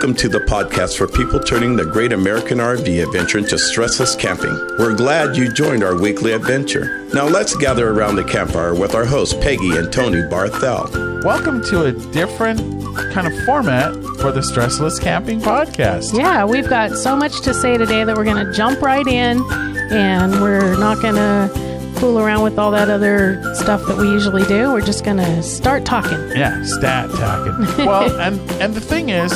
Welcome to the podcast for people turning the great American RV adventure into stressless camping. We're glad you joined our weekly adventure. Now let's gather around the campfire with our hosts Peggy and Tony Barthel. Welcome to a different kind of format for the Stressless Camping Podcast. Yeah, we've got so much to say today that we're going to jump right in and we're not going to fool around with all that other stuff that we usually do. We're just going to start talking. Yeah, stat talking. well, and and the thing is,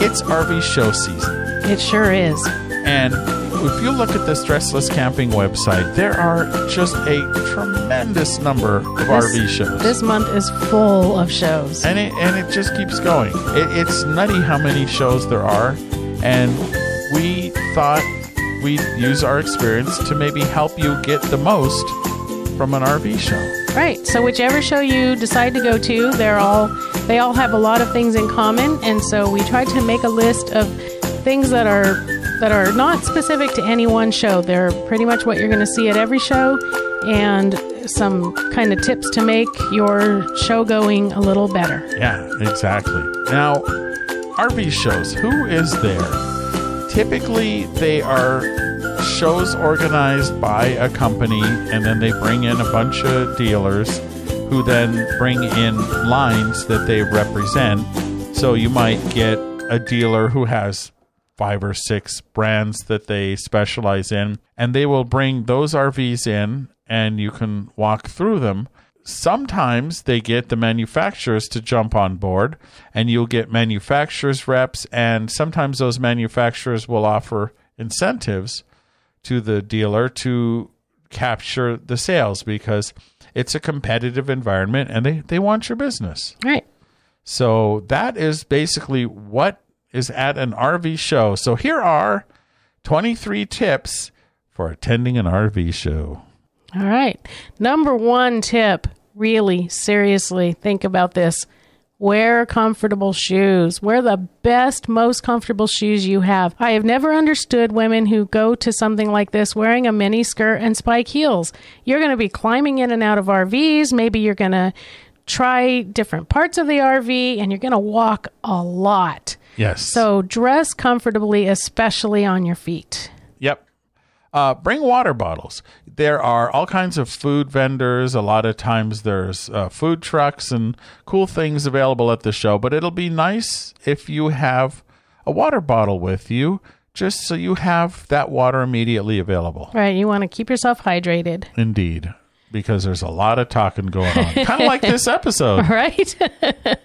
it's RV show season. It sure is. And if you look at the Stressless Camping website, there are just a tremendous number of This- RV shows. This month is full of shows. and it and it just keeps going. It, it's nutty how many shows there are, and we thought we'd use our experience to maybe help you get the most from an RV show. Right. So whichever show you decide to go to, they're all they all have a lot of things in common, and so we tried to make a list of things that are that are not specific to any one show. They're pretty much what you're going to see at every show and some kind of tips to make your show going a little better. Yeah, exactly. Now, RV shows, who is there? Typically, they are shows organized by a company, and then they bring in a bunch of dealers who then bring in lines that they represent. So you might get a dealer who has five or six brands that they specialize in, and they will bring those RVs in and you can walk through them. Sometimes they get the manufacturers to jump on board, and you'll get manufacturers reps, and sometimes those manufacturers will offer incentives to the dealer to capture the sales because it's a competitive environment and they, they want your business. Right. So that is basically what is at an RV show. So here are 23 tips for attending an RV show. All right. Number one tip really seriously think about this. Wear comfortable shoes. Wear the best, most comfortable shoes you have. I have never understood women who go to something like this wearing a mini skirt and spike heels. You're going to be climbing in and out of RVs. Maybe you're going to try different parts of the RV and you're going to walk a lot. Yes. So dress comfortably, especially on your feet. Uh, bring water bottles. There are all kinds of food vendors. A lot of times there's uh, food trucks and cool things available at the show, but it'll be nice if you have a water bottle with you just so you have that water immediately available. Right. You want to keep yourself hydrated. Indeed. Because there's a lot of talking going on. kind of like this episode. right?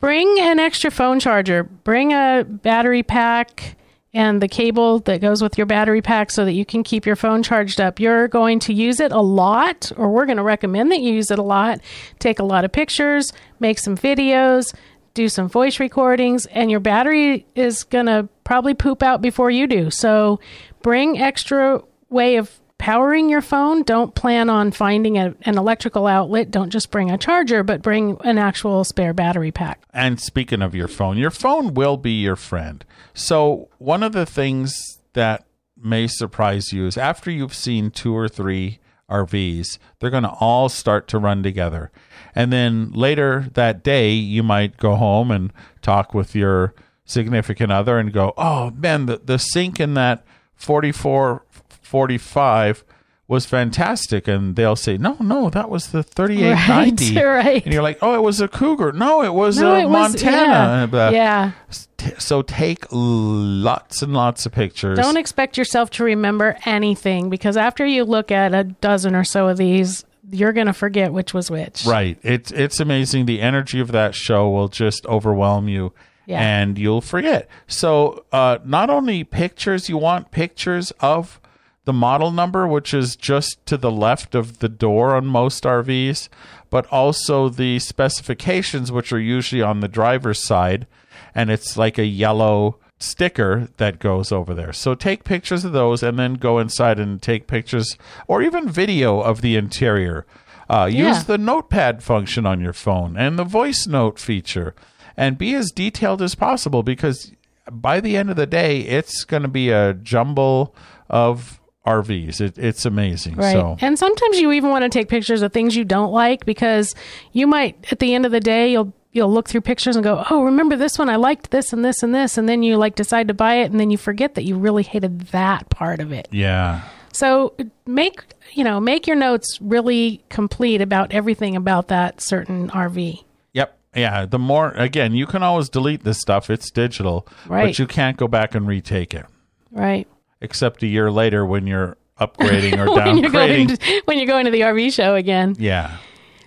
Bring an extra phone charger. Bring a battery pack and the cable that goes with your battery pack so that you can keep your phone charged up. You're going to use it a lot, or we're going to recommend that you use it a lot. Take a lot of pictures, make some videos, do some voice recordings, and your battery is going to probably poop out before you do. So bring extra way of powering your phone. Don't plan on finding a, an electrical outlet. Don't just bring a charger, but bring an actual spare battery pack. And speaking of your phone, your phone will be your friend. So, one of the things that may surprise you is after you've seen two or three RVs, they're going to all start to run together. And then later that day, you might go home and talk with your significant other and go, Oh, man, the, the sink in that 44 45 was fantastic. And they'll say, No, no, that was the 3890. Right, right. And you're like, Oh, it was a Cougar. No, it was No, a it was- Montana. yeah. Uh, yeah. T- So take lots and lots of pictures. Don't expect yourself to remember anything because after you look at a dozen or so of these, you're going to forget which was which. Right. It's it's amazing. The energy of that show will just overwhelm you. Yeah. And you'll forget. So uh, not only pictures, you want pictures of the model number, which is just to the left of the door on most RVs, but also the specifications, which are usually on the driver's side, and it's like a yellow sticker that goes over there. So take pictures of those and then go inside and take pictures or even video of the interior. Uh, Yeah. Use the notepad function on your phone and the voice note feature and be as detailed as possible because by the end of the day, it's going to be a jumble of RVs. It, it's amazing. Right. So And sometimes you even want to take pictures of things you don't like because you might, at the end of the day, you'll you'll look through pictures and go, "Oh, remember this one? I liked this and this and this," and then you like decide to buy it, and then you forget that you really hated that part of it. Yeah. So make you know make your notes really complete about everything about that certain RV. Yep. Yeah. The more, again, you can always delete this stuff. It's digital, Right. but you can't go back and retake it, Right. Except a year later when you're upgrading or when you're going downgrading. to, when you're going to the RV show again. yeah.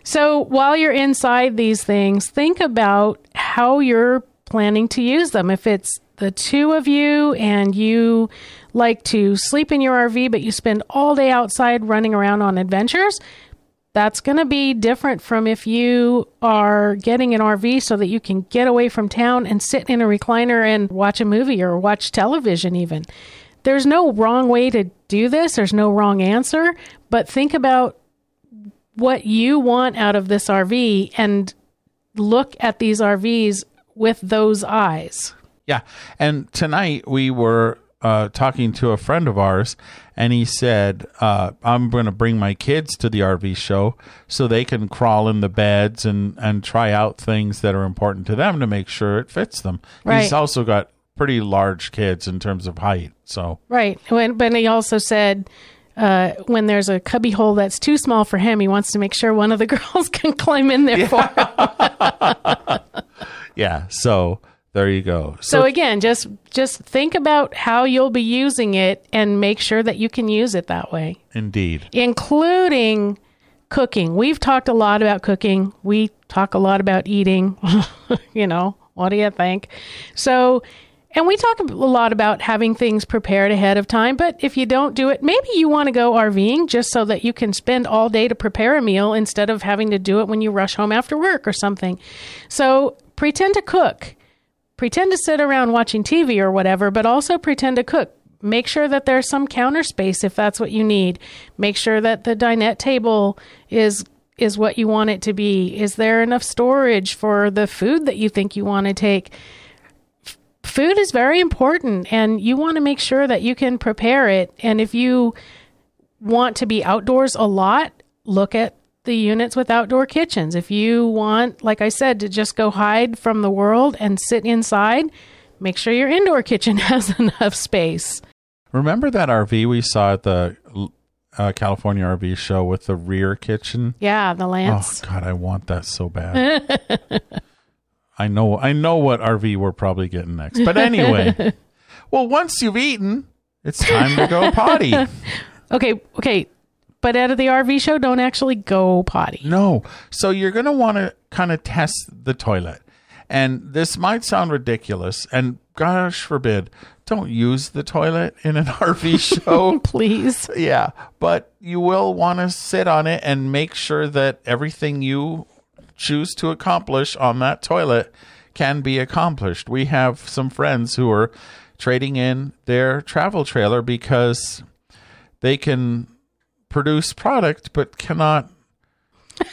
So while you're inside these things, think about how you're planning to use them. If it's the two of you and you like to sleep in your RV, but you spend all day outside running around on adventures, that's going to be different from if you are getting an RV so that you can get away from town and sit in a recliner and watch a movie or watch television, even. There's no wrong way to do this, there's no wrong answer, but think about what you want out of this RV and look at these RVs with those eyes. Yeah. And tonight we were uh, talking to a friend of ours, and he said, uh, I'm going to bring my kids to the RV show so they can crawl in the beds and, and try out things that are important to them to make sure it fits them. He's also got pretty large kids in terms of height. So, Right. When, but he also said uh, when there's a cubby hole that's too small for him, he wants to make sure one of the girls can climb in there for him. yeah. So there you go. So again, just just think about how you'll be using it and make sure that you can use it that way. indeed. including cooking. We've talked a lot about cooking. We talk a lot about eating. you know, what do you think? So, and we talk a lot about having things prepared ahead of time. But if you don't do it, maybe you want to go RVing just so that you can spend all day to prepare a meal instead of having to do it when you rush home after work or something. So, pretend to cook pretend to sit around watching TV or whatever, but also pretend to cook. Make sure that there's some counter space if that's what you need. Make sure that the dinette table is is what you want it to be. Is there enough storage for the food that you think you want to take? Food is very important and you want to make sure that you can prepare it. And if you want to be outdoors a lot, look at the units with outdoor kitchens. If you want, like I said, to just go hide from the world and sit inside, make sure your indoor kitchen has enough space. Remember that RV we saw at the uh, California RV show with the rear kitchen? Yeah, the Lance. Oh God, I want that so bad. I know, I know what RV we're probably getting next. But anyway, well, once you've eaten, it's time to go potty. Okay, okay. But out of the RV show, don't actually go potty. No, so you're going to want to kind of test the toilet, and this might sound ridiculous, and gosh forbid, don't use the toilet in an RV show. Please. Yeah, but you will want to sit on it and make sure that everything you choose to accomplish on that toilet can be accomplished. We have some friends who are trading in their travel trailer because they can produce product but cannot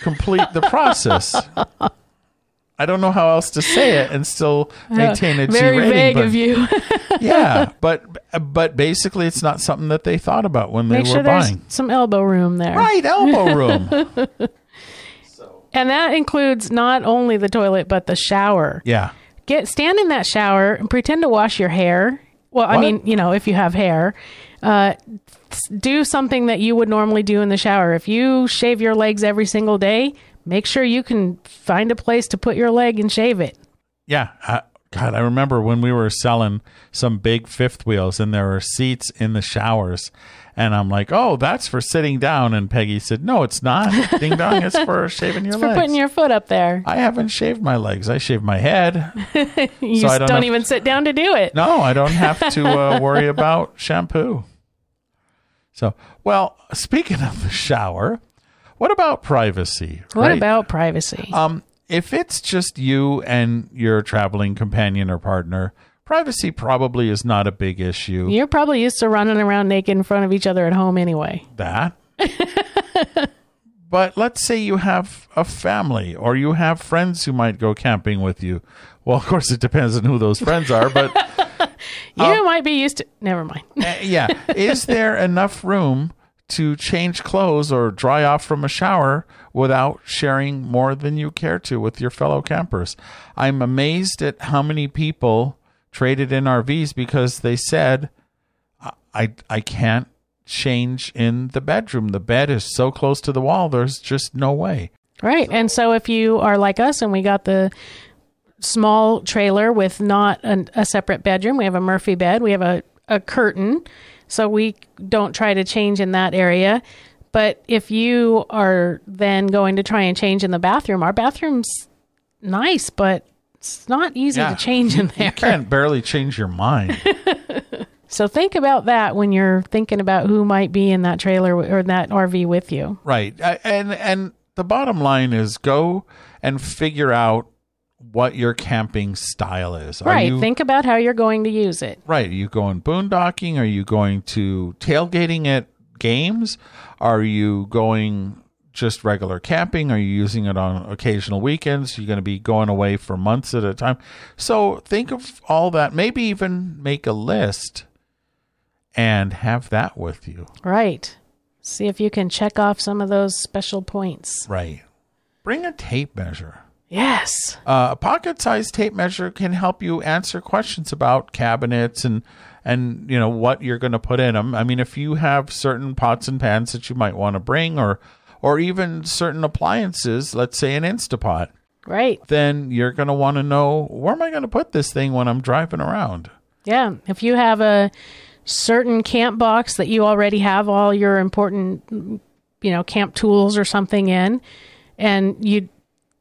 complete the process. I don't know how else to say it and still uh, maintain a G Very rating. vague but- of you. yeah, but but basically, it's not something that they thought about when they Make were sure there's buying. some elbow room there. Right, elbow room. And that includes not only the toilet, but the shower. yeah, get stand in that shower and pretend to wash your hair. Well, I mean, you know, if you have hair, uh, do something that you would normally do in the shower. If you shave your legs every single day, make sure you can find a place to put your leg and shave it. yeah. I, God, I remember when we were selling some big fifth wheels, and there were seats in the showers, and I'm like, "Oh, that's for sitting down." And Peggy said, "No, it's not. Ding dong, it's for shaving your For legs." For putting your foot up there, I haven't shaved my legs. I shaved my head. you So don't don't, even sit down to do it. No, I don't have to uh, worry about shampoo. So, well, speaking of the shower, what about privacy? What right? about privacy? Um, if it's just you and your traveling companion or partner, privacy probably is not a big issue. You're probably used to running around naked in front of each other at home anyway. That. but let's say you have a family or you have friends who might go camping with you. Well, of course, it depends on who those friends are, but You Um, might be used to. Never mind. uh, yeah, is there enough room to change clothes or dry off from a shower without sharing more than you care to with your fellow campers. I'm amazed at how many people traded in RVs because they said, I, I can't change in the bedroom. The bed is so close to the wall, there's just no way. Right. And so if you are like us and we got the small trailer with not an, a separate bedroom, we have a Murphy bed, we have a, a curtain, so we don't try to change in that area. But if you are then going to try and change in the bathroom, our bathroom's nice, but it's not easy Yeah. to change in there. You can't barely change your mind. So think about that when you're thinking about who might be in that trailer or that RV with you. right. And and the bottom line is go and figure out what your camping style is. Are right. you- Think about how you're going to use it. Right. Are you going boondocking? Are you going to tailgating at games? Are you going just regular camping? Are you using it on occasional weekends? You're going to be going away for months at a time. So think of all that. Maybe even make a list and have that with you. Right. See if you can check off some of those special points. Right. Bring a tape measure. Yes. Uh, a pocket-sized tape measure can help you answer questions about cabinets and and you know what you're going to put in them. I mean, if you have certain pots and pans that you might want to bring, or or even certain appliances, let's say an Instapot, Right. then you're going to want to know where am I going to put this thing when I'm driving around. Yeah. If you have a certain camp box that you already have all your important, you know, camp tools or something in, and you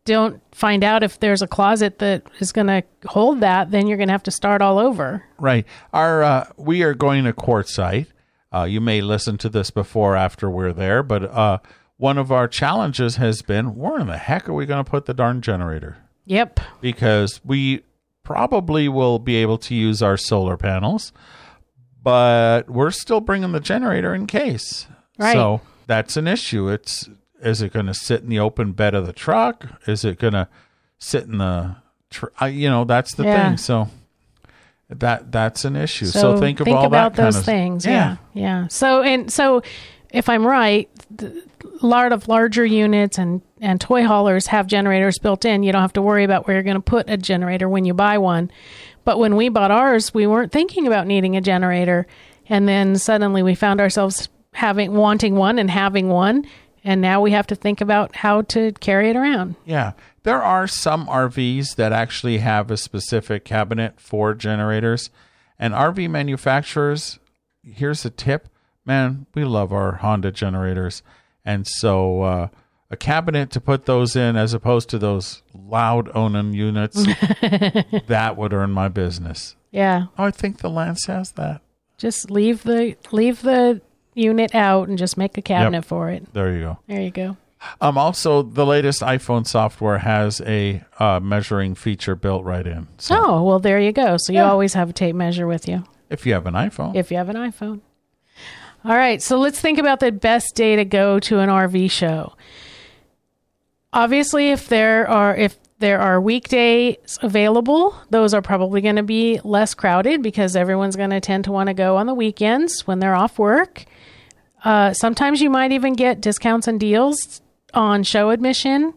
don't find out if there's a closet that is going to hold that, then you're going to have to start all over. Right. Our uh, we are going to Quartzsite. Uh, you may listen to this before after we're there, but uh, one of our challenges has been where in the heck are we going to put the darn generator? Yep. because we probably will be able to use our solar panels, but we're still bringing the generator in case. Right. So that's an issue. It's is it going to sit in the open bed of the truck? Is it going to sit in the tr- I, you know, that's the Yeah. thing. So that that's an issue. So, think of all about those of things. Yeah. yeah, So and so, if I'm right, the, a lot of larger units and and toy haulers have generators built in. You don't have to worry about where you're going to put a generator when you buy one. But when we bought ours, we weren't thinking about needing a generator, and then suddenly we found ourselves having wanting one and having one, and now we have to think about how to carry it around. Yeah. There are some RVs that actually have a specific cabinet for generators. And RV manufacturers, here's a tip man, we love our Honda generators. And so uh, a cabinet to put those in as opposed to those loud Onan units, that would earn my business. Yeah, Oh, I think the Lance has that. just leave the leave the unit out and just make a cabinet for it. There you go. There you go. Um, also, the latest iPhone software has a uh, measuring feature built right in. So Oh, well, there you go. So you Yeah. always have a tape measure with you if you have an iPhone, if you have an iPhone. All right, so let's think about the best day to go to an RV show. Obviously, if there are if there are weekdays available, those are probably going to be less crowded because everyone's going to tend to want to go on the weekends when they're off work. Uh, sometimes you might even get discounts and deals on show admission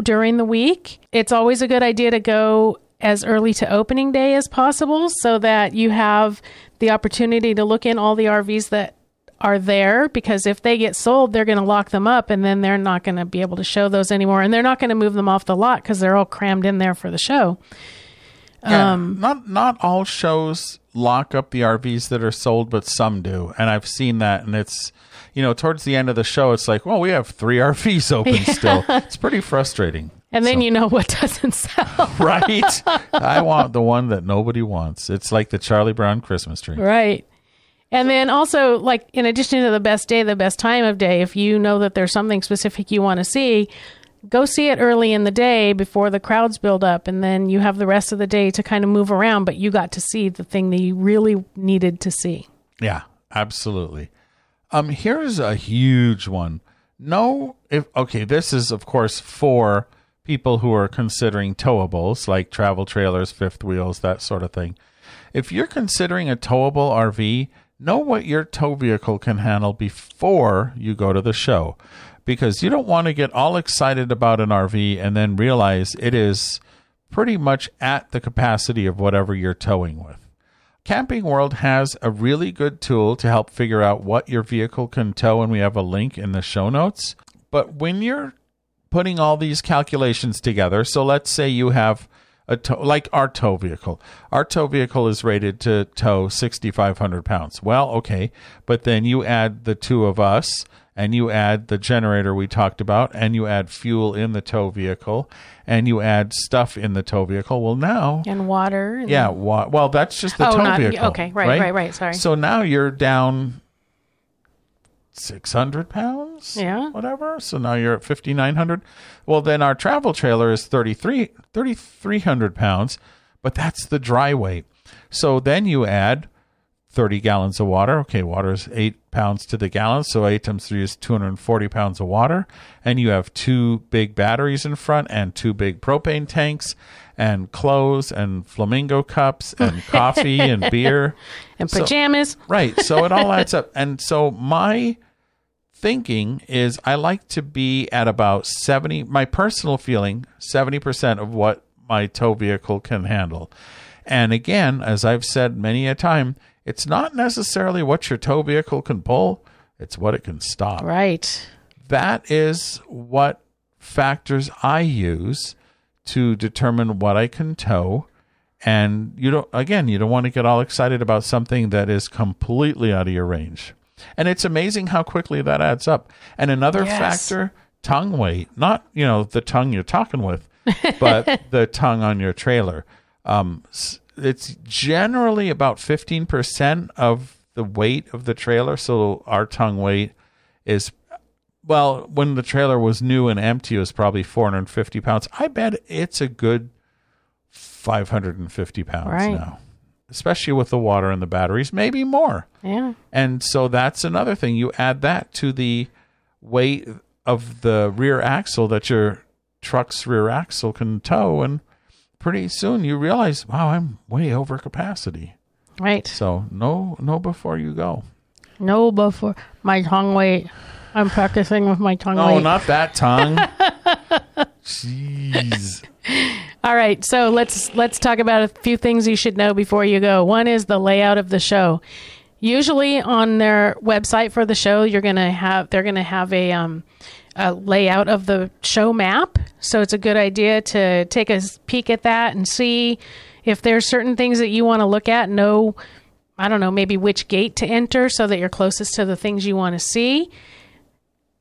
during the week. It's always a good idea to go as early to opening day as possible so that you have the opportunity to look in all the RVs that are there because if they get sold, they're going to lock them up and then they're not going to be able to show those anymore and they're not going to move them off the lot because they're all crammed in there for the show. Yeah, um, not not all shows lock up the RVs that are sold, but some do, and I've seen that. And it's you know towards the end of the show, it's like, well, we have three RVs open still. It's pretty frustrating, And then you know what doesn't sell. right? I want the one that nobody wants. It's like the Charlie Brown Christmas tree. Right. And then also, like, in addition to the best day, the best time of day, if you know that there's something specific you want to see, go see it early in the day before the crowds build up. And then you have the rest of the day to kind of move around, but you got to see the thing that you really needed to see. Yeah, absolutely. Um, here's a huge one. No, if okay, this is of course for people who are considering towables like travel trailers, fifth wheels, that sort of thing. If you're considering a towable RV, know what your tow vehicle can handle before you go to the show because you don't want to get all excited about an RV and then realize it is pretty much at the capacity of whatever you're towing with. Camping World has a really good tool to help figure out what your vehicle can tow, and we have a link in the show notes. But when you're putting all these calculations together, so let's say you have a tow, like our tow vehicle. Our tow vehicle is rated to tow 6,500 pounds. Well, okay, but then you add the two of us and you add the generator we talked about, and you add fuel in the tow vehicle, and you add stuff in the tow vehicle. Well, now and water. And yeah, wa- well, that's just the Oh, tow not- vehicle. okay, right, right, right, sorry. So now you're down six hundred pounds. Yeah. whatever. So now you're at fifty nine hundred. Well, then our travel trailer is 33 3,300 pounds, but that's the dry weight. So then you add 30 gallons of water. Okay, water is eight pounds to the gallon. So eight times three is 240 pounds of water. And you have two big batteries in front and two big propane tanks and clothes and flamingo cups and coffee and beer. and So- pajamas. Right. So it all adds up. And so my thinking is I like to be at about 70, my personal feeling, 70% of what my tow vehicle can handle. And again, as I've said many a time, it's not necessarily what your tow vehicle can pull, it's what it can stop right. that is what factors I use to determine what I can tow. And you don't, again, you don't want to get all excited about something that is completely out of your range. And it's amazing how quickly that adds up. And another Yes. factor, tongue weight, not, you know, the tongue you're talking with, but the tongue on your trailer. Um, it's generally about 15% of the weight of the trailer. So our tongue weight is well, when the trailer was new and empty, it was probably 450 pounds. I bet it's a good 550 pounds Right. now, especially with the water and the batteries, maybe more. Yeah. And so that's another thing. You add that to the weight of the rear axle that your truck's rear axle can tow, and pretty soon you realize, wow, I'm way over capacity. Right. So no, no, before you go. No before my tongue weight. I'm practicing with my tongue No, weight. not that tongue. Jeez. All right, so let's let's talk about a few things you should know before you go. One is the layout of the show. Usually on their website for the show, you're gonna have they're gonna have a um a layout of the show map. So it's a good idea to take a peek at that and see if there's certain things that you want to look at. Know I don't know maybe which gate to enter so that you're closest to the things you want to see.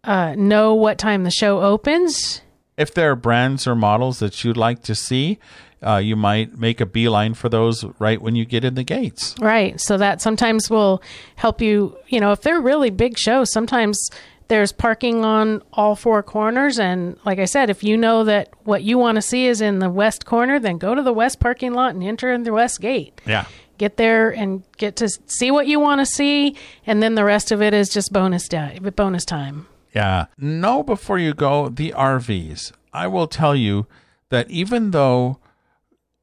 Uh, know what time the show opens. If there are brands or models that you'd like to see, uh, you might make a beeline for those right when you get in the gates. Right. So that sometimes will help you, you know, if they're really big shows, sometimes there's parking on all four corners. And like I said, if you know that what you want to see is in the west corner, then go to the west parking lot and enter in the west gate. Yeah. Get there and get to see what you want to see. And then the rest of it is just bonus, di- bonus time. Yeah. Know before you go the RVs. I will tell you that even though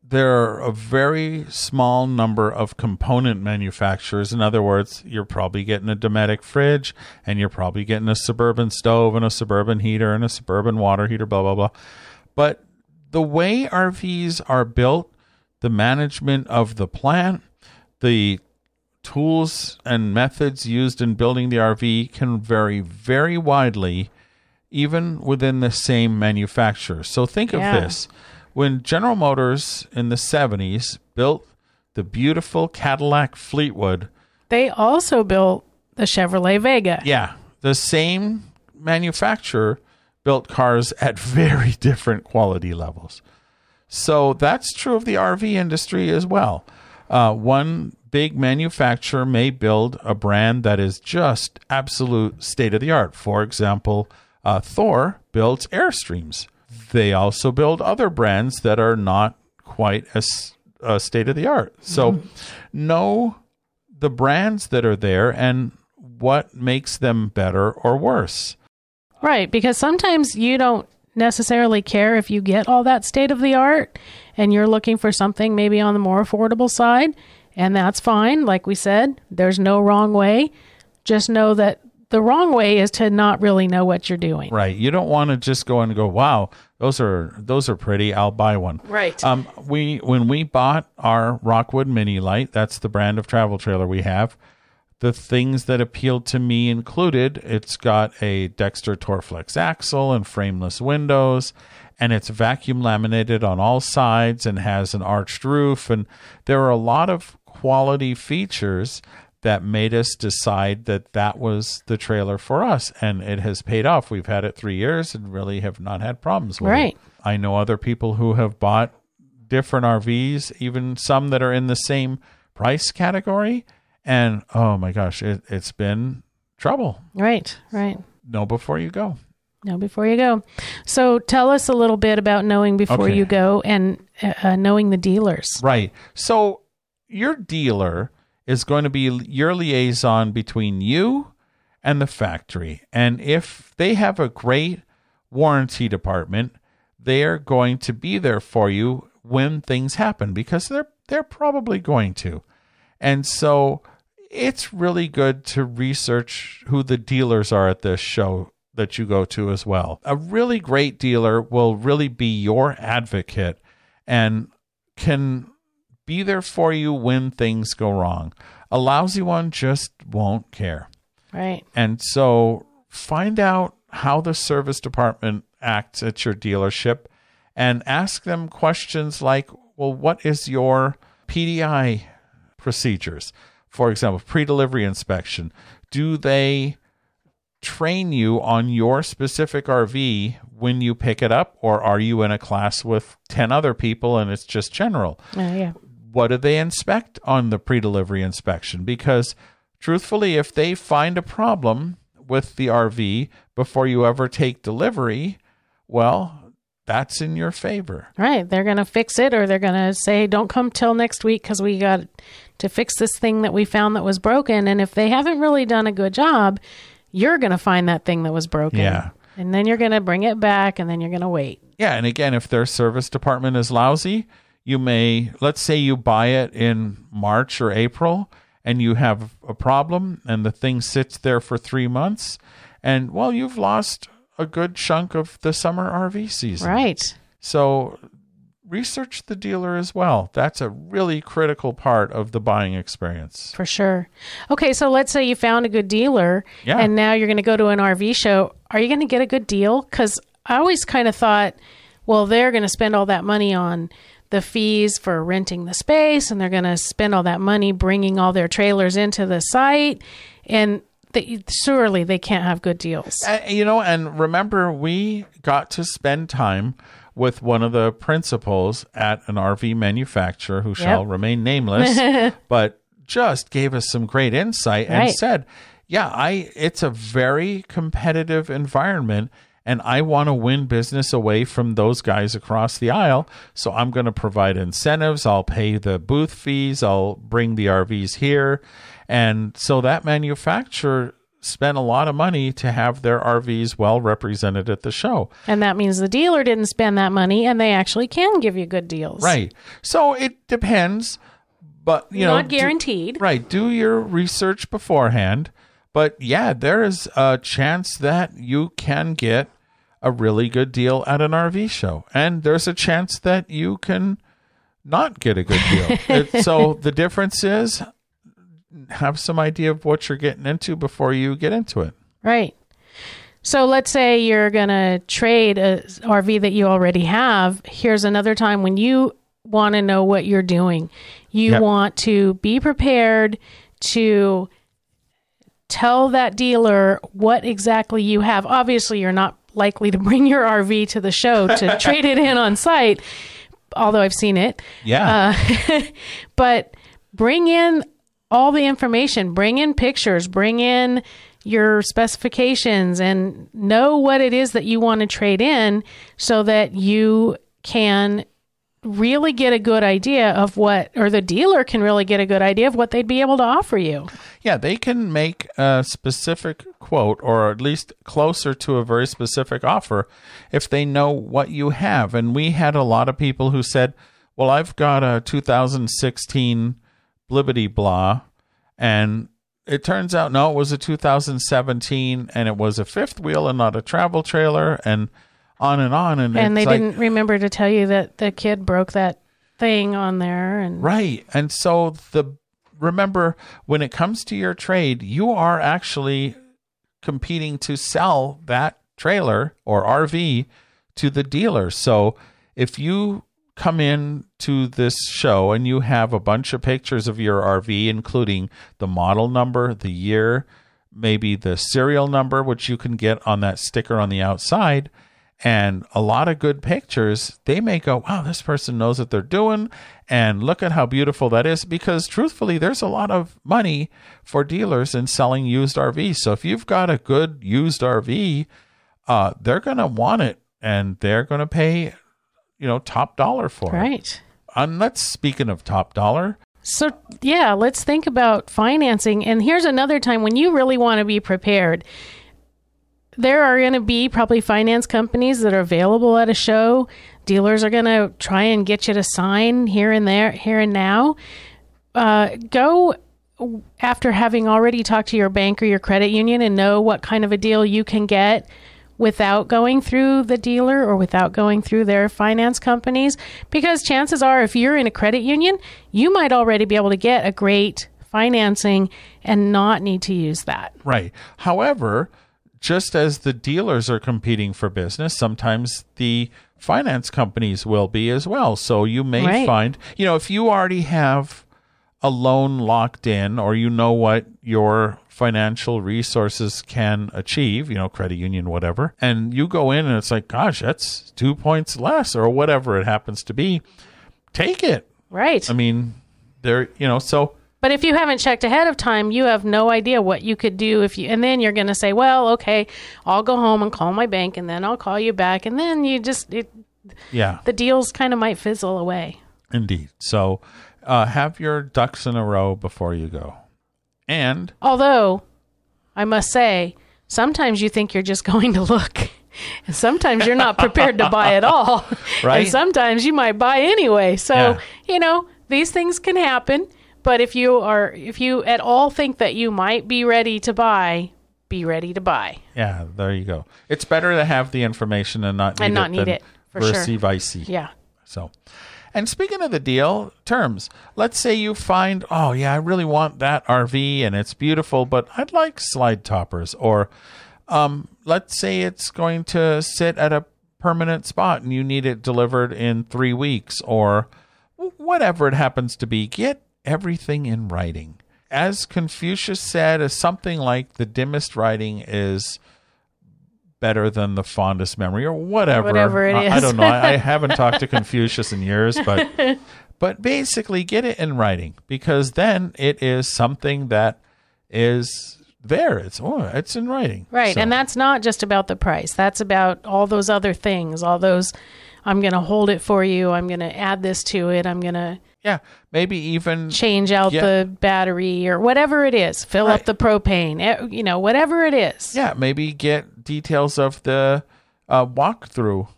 there are a very small number of component manufacturers, in other words, you're probably getting a Dometic fridge and you're probably getting a suburban stove and a suburban heater and a suburban water heater, blah, blah, blah. But the way RVs are built, the management of the plant, the tools and methods used in building the RV can vary very widely, even within the same manufacturer. So think Yeah. of this when General Motors in the 70s built the beautiful Cadillac Fleetwood, They also built the Chevrolet Vega. yeah, the same manufacturer built cars at very different quality levels. So that's true of the RV industry as well. Uh, one big manufacturer may build a brand that is just absolute state of the art. For example, uh, Thor builds Airstreams. They also build other brands that are not quite as uh, state of the art. So know the brands that are there and what makes them better or worse. Right, because sometimes you don't necessarily care if you get all that state of the art and you're looking for something maybe on the more affordable side. And that's fine. Like we said, there's no wrong way. Just know that the wrong way is to not really know what you're doing. Right. You don't want to just go and go, "Wow, those are those are pretty. I'll buy one." Right. Um, we when we bought our Rockwood Mini Lite, that's the brand of travel trailer we have. The things that appealed to me included it's got a Dexter Torflex axle and frameless windows, and it's vacuum laminated on all sides and has an arched roof, and there are a lot of quality features that made us decide that that was the trailer for us and it has paid off we've had it three years and really have not had problems with Right. it i know other people who have bought different rvs even some that are in the same price category and oh my gosh it, it's been trouble Right. Right. know before you go Know before you go. So tell us a little bit about knowing before Okay. you go and uh, knowing the dealers. Right. So your dealer is going to be your liaison between you and the factory. And if they have a great warranty department, they're going to be there for you when things happen because they're they're probably going to. And so it's really good to research who the dealers are at this show that you go to as well. A really great dealer will really be your advocate and can be there for you when things go wrong. A lousy one just won't care. Right. And so find out how the service department acts at your dealership and ask them questions like, well, what is your PDI procedures? For example, pre delivery inspection. Do they train you on your specific RV when you pick it up, or are you in a class with 10 other people and it's just general? Uh, yeah. What do they inspect on the pre-delivery inspection because truthfully if they find a problem with the RV before you ever take delivery well that's in your favor Right. They're going to fix it or they're going to say, don't come till next week because we got to fix this thing that we found that was broken. And if they haven't really done a good job, you're going to find that thing that was broken. Yeah. And then you're going to bring it back and then you're going to wait. yeah and again if their service department is lousy you may let's say you buy it in March or April and you have a problem and the thing sits there for 3 months and well you've lost a good chunk of the summer RV season Right. So research the dealer as well. That's a really critical part of the buying experience. For sure. Okay, so let's say you found a good dealer Yeah. and now you're going to go to an RV show. Are you going to get a good deal? Because I always kind of thought, well, they're going to spend all that money on the fees for renting the space and they're going to spend all that money bringing all their trailers into the site. And they, surely they can't have good deals. Uh, you know, and remember, we got to spend time with one of the principals at an RV manufacturer who shall remain nameless, but just gave us some great insight and said, "Yeah, I it's a very competitive environment." And I want to win business away from those guys across the aisle. So I'm going to provide incentives. I'll pay the booth fees. I'll bring the RVs here. And so that manufacturer spent a lot of money to have their RVs well represented at the show. And that means the dealer didn't spend that money and they actually can give you good deals. Right. So it depends, but you know, Not do- guaranteed. right. Do your research beforehand. But yeah, there is a chance that you can get a really good deal at an RV show. And there's a chance that you can not get a good deal. It- so the difference is have some idea of what you're getting into before you get into it. Right. So let's say you're going to trade a RV that you already have. Here's another time when you want to know what you're doing. You Yep. want to be prepared to tell that dealer what exactly you have. Obviously, you're not likely to bring your RV to the show to trade it in on site, although I've seen it. Yeah. Uh, but bring in all the information, bring in pictures, bring in your specifications, and know what it is that you want to trade in so that you can really get a good idea of what, or the dealer can really get a good idea of what they'd be able to offer you. Yeah, they can make a specific quote or at least closer to a very specific offer if they know what you have. And we had a lot of people who said, Well, I've got a 2016 blibbity blah. And it turns out, no, it was a 2017 and it was a fifth wheel and not a travel trailer and on and on. And, And they like- didn't remember to tell you that the kid broke that thing on there and Right. And so the remember when it comes to your trade, you are actually competing to sell that trailer or RV to the dealer. So if you come in to this show and you have a bunch of pictures of your RV including the model number, the year, maybe the serial number which you can get on that sticker on the outside, and a lot of good pictures, they may go, wow, this person knows what they're doing. And look at how beautiful that is. Because truthfully, there's a lot of money for dealers in selling used RVs. So if you've got a good used RV, uh, they're going to want it and they're going to pay, you know, top dollar for it. right. And let's, speaking of top dollar, So, yeah, let's think about financing. And here's another time when you really want to be prepared. There are going to be probably finance companies that are available at a show. Dealers are going to try and get you to sign here and there, here and now. Uh, go after having already talked to your bank or your credit union and know what kind of a deal you can get without going through the dealer or without going through their finance companies because chances are if you're in a credit union you might already be able to get a great financing and not need to use that Right. However, just as the dealers are competing for business, sometimes the finance companies will be as well. So you may Right. find, you know, if you already have a loan locked in or you know what your financial resources can achieve, you know, credit union, whatever, and you go in and it's like, gosh, that's two points less or whatever it happens to be, take it. right I mean, there, you know, so But if you haven't checked ahead of time, you have no idea what you could do if you and then you're going to say, "Well, okay, I'll go home and call my bank and then I'll call you back." And then you just it, yeah. the deals kind of might fizzle away. Indeed. So uh, have your ducks in a row before you go. And Although, I must say, sometimes you think you're just going to look. And sometimes you're not prepared to buy at all. Right. And sometimes you might buy anyway. So, Yeah. you know, these things can happen. But if you are if you at all think that you might be ready to buy, be ready to buy. yeah, there you go. It's better to have the information and not need And not it need than it, for sure. vicey. Yeah. So, and speaking of the deal terms, let's say you find, oh yeah, I really want that RV and it's beautiful, but I'd like slide toppers. Or, um, let's say it's going to sit at a permanent spot and you need it delivered in three weeks, or whatever it happens to be. Get everything in writing. As Confucius said, is something like the dimmest writing is better than the fondest memory or whatever. Whatever it I, I don't know. I, I haven't talked to Confucius in years, but but basically get it in writing because then it is something that is there. It's oh, it's in writing. Right. So, And that's not just about the price. That's about all those other things, all those I'm going to hold it for you, I'm going to add this to it, I'm going to yeah, maybe even change out Yeah. the battery or whatever it is, fill Right. up the propane, eh, you know, whatever it is. yeah, maybe get details of the uh, walkthrough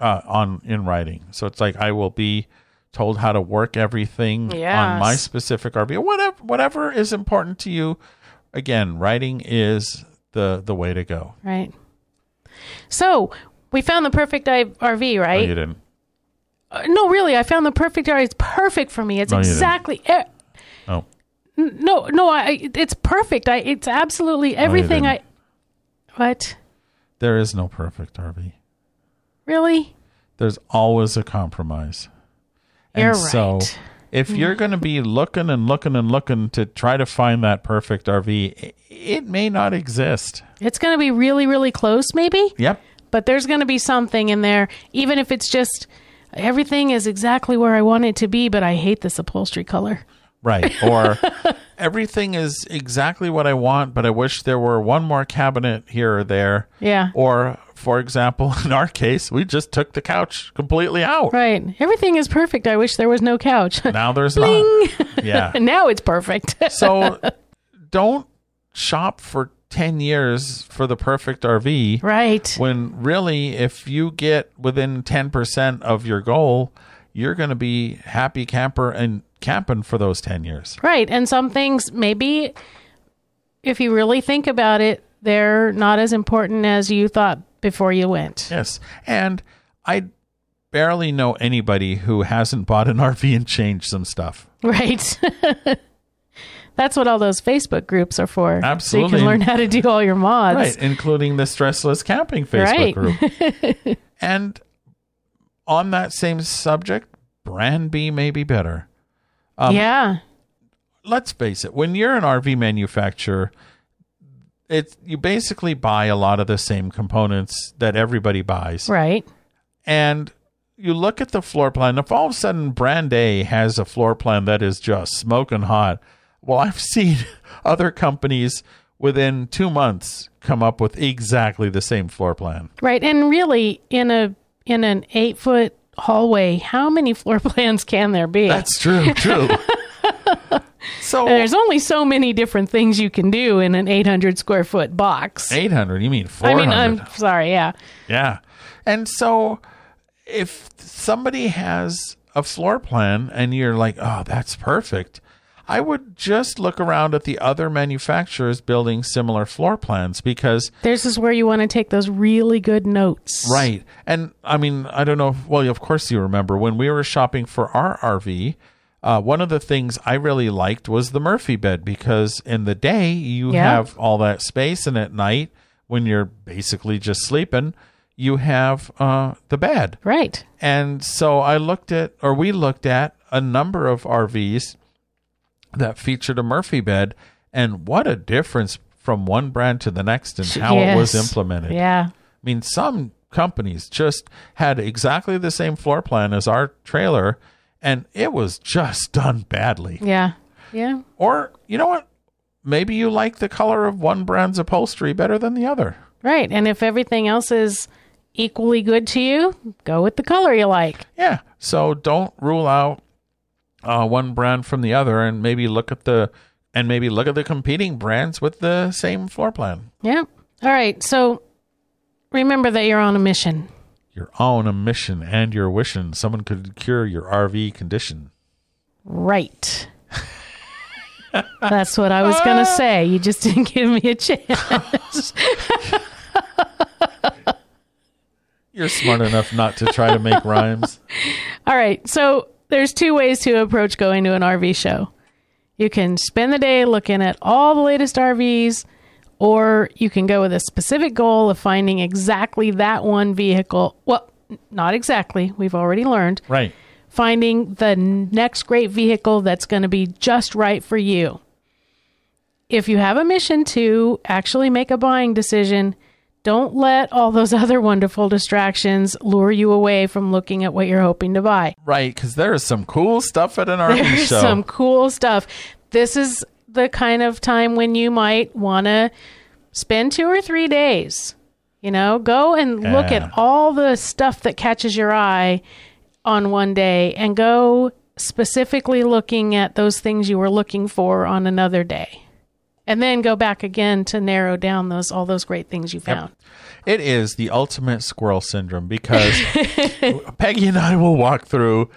uh, on in writing. So it's like I will be told how to work everything on my specific RV. Whatever whatever is important to you. Again, writing is the the way to go. Right. So, we found the perfect RV, right? you didn't. Uh, no, really, I found the perfect RV. It's perfect for me. It's No, exactly eh, Oh, No, no, I it's perfect. I it's absolutely everything I. What? there is no perfect RV. Really? There's always a compromise. And You're so right. if you're going to be looking and looking and looking to try to find that perfect RV, it may not exist. It's going to be really really close maybe, Yep. but there's going to be something in there even if it's just everything is exactly where I want it to be, but I hate this upholstery color. Right. Or everything is exactly what I want, but I wish there were one more cabinet here or there. Yeah. Or, for example, in our case, we just took the couch completely out. Right. Everything is perfect. I wish there was no couch. Now there's not. Yeah. now it's perfect. So don't shop for 10 years for the perfect RV. right. When really, if you get within 10% of your goal, you're going to be happy camper and camping for those 10 years. Right. And some things, maybe if you really think about it, they're not as important as you thought before you went. Yes. And I barely know anybody who hasn't bought an RV and changed some stuff. Right. That's what all those Facebook groups are for. Absolutely. So you can learn how to do all your mods. Right, including the Stressless Camping Facebook Right. group. and on that same subject, brand B may be better. Um, yeah. Let's face it, when you're an RV manufacturer, it's you basically buy a lot of the same components that everybody buys. Right. And you look at the floor plan, if all of a sudden brand A has a floor plan that is just smoking hot, well, I've seen other companies within two months come up with exactly the same floor plan. Right. And really in a in an eight foot hallway, how many floor plans can there be? That's true, true. so There's only so many different things you can do in an 800 square foot box. 800, you mean 400? I mean, I'm sorry. Yeah. Yeah. And so if somebody has a floor plan and you're like, oh, that's perfect, I would just look around at the other manufacturers building similar floor plans because, This is where you want to take those really good notes. right. And I mean, I don't know. If, well, of course you remember when we were shopping for our RV. Uh, one of the things I really liked was the Murphy bed because in the day you Yeah. have all that space, and at night when you're basically just sleeping, you have uh, the bed. Right. And so I looked at, or we looked at a number of RVs that featured a Murphy bed, and what a difference from one brand to the next and how it was implemented. Yeah. I mean, some companies just had exactly the same floor plan as our trailer, and it was just done badly. Yeah. Yeah. Or, you know what? Maybe you like the color of one brand's upholstery better than the other. Right. And if everything else is equally good to you, go with the color you like. Yeah. So don't rule out uh, one brand from the other, and maybe look at the and maybe look at the competing brands with the same floor plan. Yeah. All right. So remember that you're on a mission. You're on a mission, and you're wishing someone could cure your RV condition. Right. That's what I was going to say. You just didn't give me a chance. You're smart enough not to try to make rhymes. All right. So there's two ways to approach going to an RV show. You can spend the day looking at all the latest RVs, or you can go with a specific goal of finding exactly that one vehicle. Well, not exactly. We've already learned. Right. Finding the next great vehicle that's going to be just right for you. If you have a mission to actually make a buying decision, don't let all those other wonderful distractions lure you away from looking at what you're hoping to buy. Right, because there is some cool stuff at an RV There's show. some cool stuff. This is the kind of time when you might want to spend two or three days. You know, go and look at all the stuff that catches your eye on one day and go specifically looking at those things you were looking for on another day. And then go back again to narrow down those all those great things you found. It is the ultimate squirrel syndrome because Peggy and I will walk through,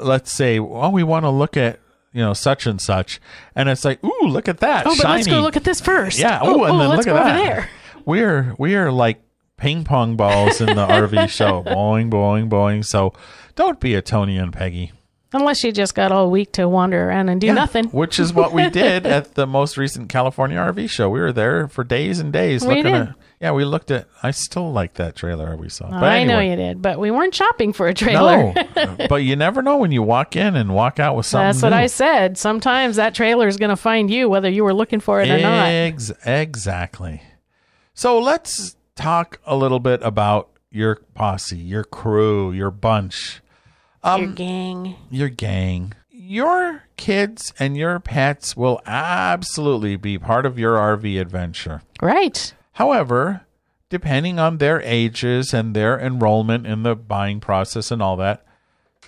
let's say, well, we want to look at, you know, such and such. And it's like, ooh, look at that. Oh, but let's go look at this first. Yeah. Oh, Oh, and oh, then look at that. there. We're we are like ping pong balls in the RV show, boing, boing, boing. So don't be a Tony and Peggy. Unless you just got all week to wander around and do nothing. Which is what we did at the most recent California RV show. We were there for days and days We looking did. at. Yeah, we looked at. I still like that trailer we saw. But I know you did, but we weren't shopping for a trailer. No, but you never know when you walk in and walk out with something. That's what new. I said. Sometimes that trailer is going to find you whether you were looking for it or not. Ex- exactly. So let's talk a little bit about your posse, your crew, your bunch, Um, your gang. your gang. Your kids and your pets will absolutely be part of your RV adventure. Right. However, depending on their ages and their enrollment in the buying process and all that,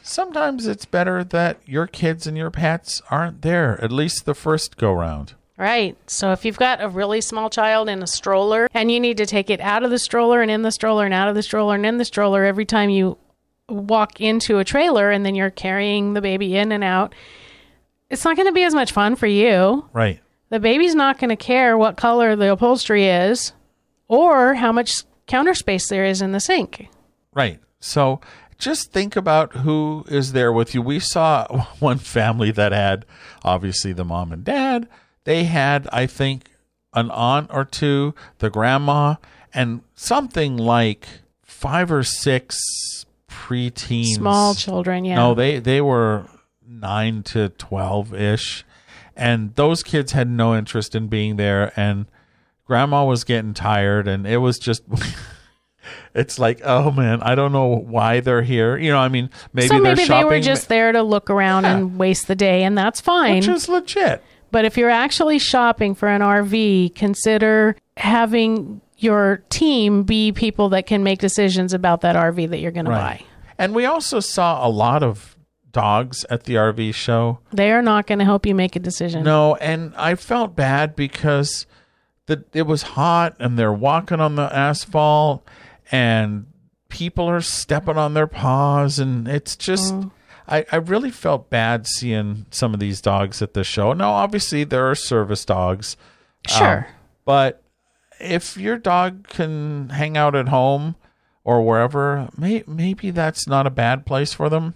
sometimes it's better that your kids and your pets aren't there, at least the first go round. Right. So if you've got a really small child in a stroller and you need to take it out of the stroller and in the stroller and out of the stroller and in the stroller every time you walk into a trailer and then you're carrying the baby in and out, it's not going to be as much fun for you. Right. The baby's not going to care what color the upholstery is or how much counter space there is in the sink. Right. So just think about who is there with you. We saw one family that had obviously the mom and dad. They had, I think, an aunt or two, the grandma, and something like five or six preteens. Small children, yeah. No, they they were nine to twelve ish, and those kids had no interest in being there. And grandma was getting tired, and it was just. it's like, oh man, I don't know why they're here. You know, I mean, maybe so they're maybe shopping, they were just there to look around Yeah. and waste the day, and that's fine. which is legit. But if you're actually shopping for an RV, consider having your team be people that can make decisions about that RV that you're going to buy. And we also saw a lot of dogs at the RV show. They are not going to help you make a decision. No, and I felt bad because the it was hot and they're walking on the asphalt and people are stepping on their paws and it's just I, I really felt bad seeing some of these dogs at the show. Now obviously there are service dogs. Sure. um, but if your dog can hang out at home or wherever, may, maybe that's not a bad place for them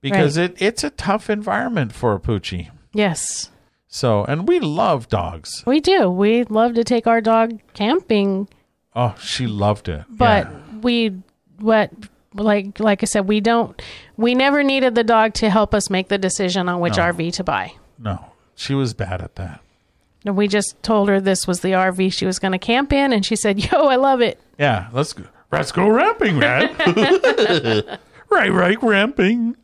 because it, it's a tough environment for a poochie. yes, So, and we love dogs. we do. We love to take our dog camping, Oh, she loved it. but Yeah. we what like like I said, we don't. We never needed the dog to help us make the decision on which No. RV to buy. no, she was bad at that. And we just told her this was the RV she was going to camp in, and she said, "Yo, I love it." Yeah, let's go. Let's go ramping, man. right, right, ramping.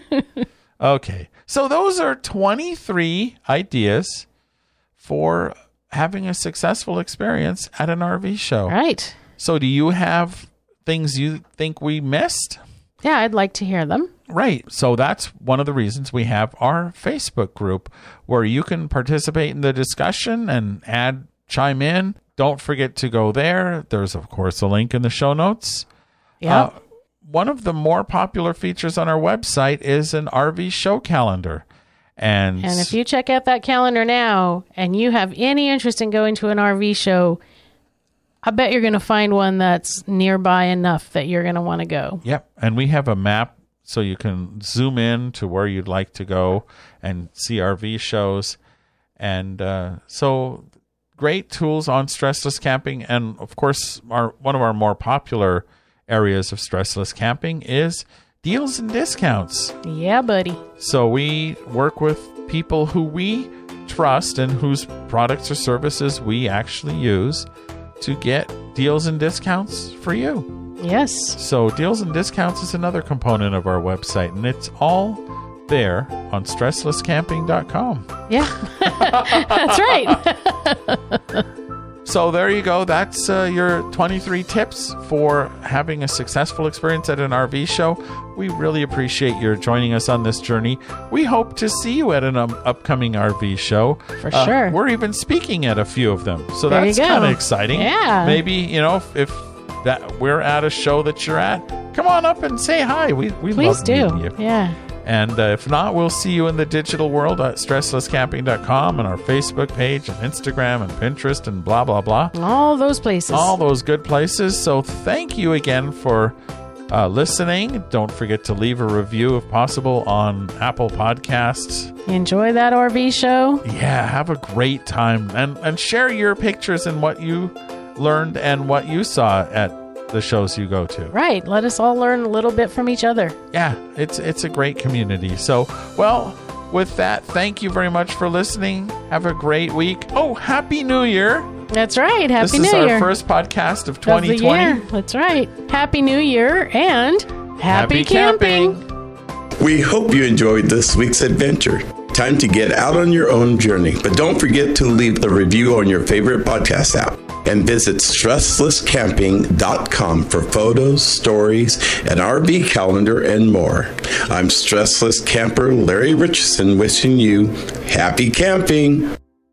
okay, so those are twenty-three ideas for having a successful experience at an RV show. Right? So, do you have things you think we missed? Yeah, I'd like to hear them. Right. So that's one of the reasons we have our Facebook group where you can participate in the discussion and add, chime in. Don't forget to go there. There's, of course, a link in the show notes. Yeah. Uh, one of the more popular features on our website is an RV show calendar. And, And if you check out that calendar now and you have any interest in going to an RV show, I bet you're going to find one that's nearby enough that you're going to want to go. Yep. And we have a map so you can zoom in to where you'd like to go and see RV shows. And uh, so great tools on stressless camping. And of course, our one of our more popular areas of stressless camping is deals and discounts. Yeah, buddy. So we work with people who we trust and whose products or services we actually use to get deals and discounts for you. Yes. So, deals and discounts is another component of our website, and it's all there on stresslesscamping.com. Yeah. that's right. So, there you go. That's uh, your 23 tips for having a successful experience at an RV show. We really appreciate your joining us on this journey. We hope to see you at an um, upcoming RV show. For Uh, sure. We're even speaking at a few of them. So, There that's kind of exciting. Yeah. Maybe, you know, if, if that we're at a show that you're at, come on up and say hi. We, we Please love do. meeting you. Yeah. And uh, if not, we'll see you in the digital world at stresslesscamping.com and our Facebook page and Instagram and Pinterest and blah, blah, blah. All those places. All those good places. So thank you again for uh, listening. Don't forget to leave a review if possible on Apple Podcasts. Enjoy that RV show. Yeah, have a great time and, and share your pictures and what you learned and what you saw at the shows you go to. Right. Let us all learn a little bit from each other. yeah, it's it's a great community. So, well, with that, thank you very much for listening. Have a great week. Oh, happy New Year! That's right. Happy this New is Year. our first podcast of Of the 2020. year. That's right. Happy New Year and happy, Happy camping. camping. We hope you enjoyed this week's adventure. Time to get out on your own journey, but don't forget to leave a review on your favorite podcast app. And visit stresslesscamping.com for photos, stories, an RV calendar, and more. I'm stressless camper Larry Richardson wishing you happy camping.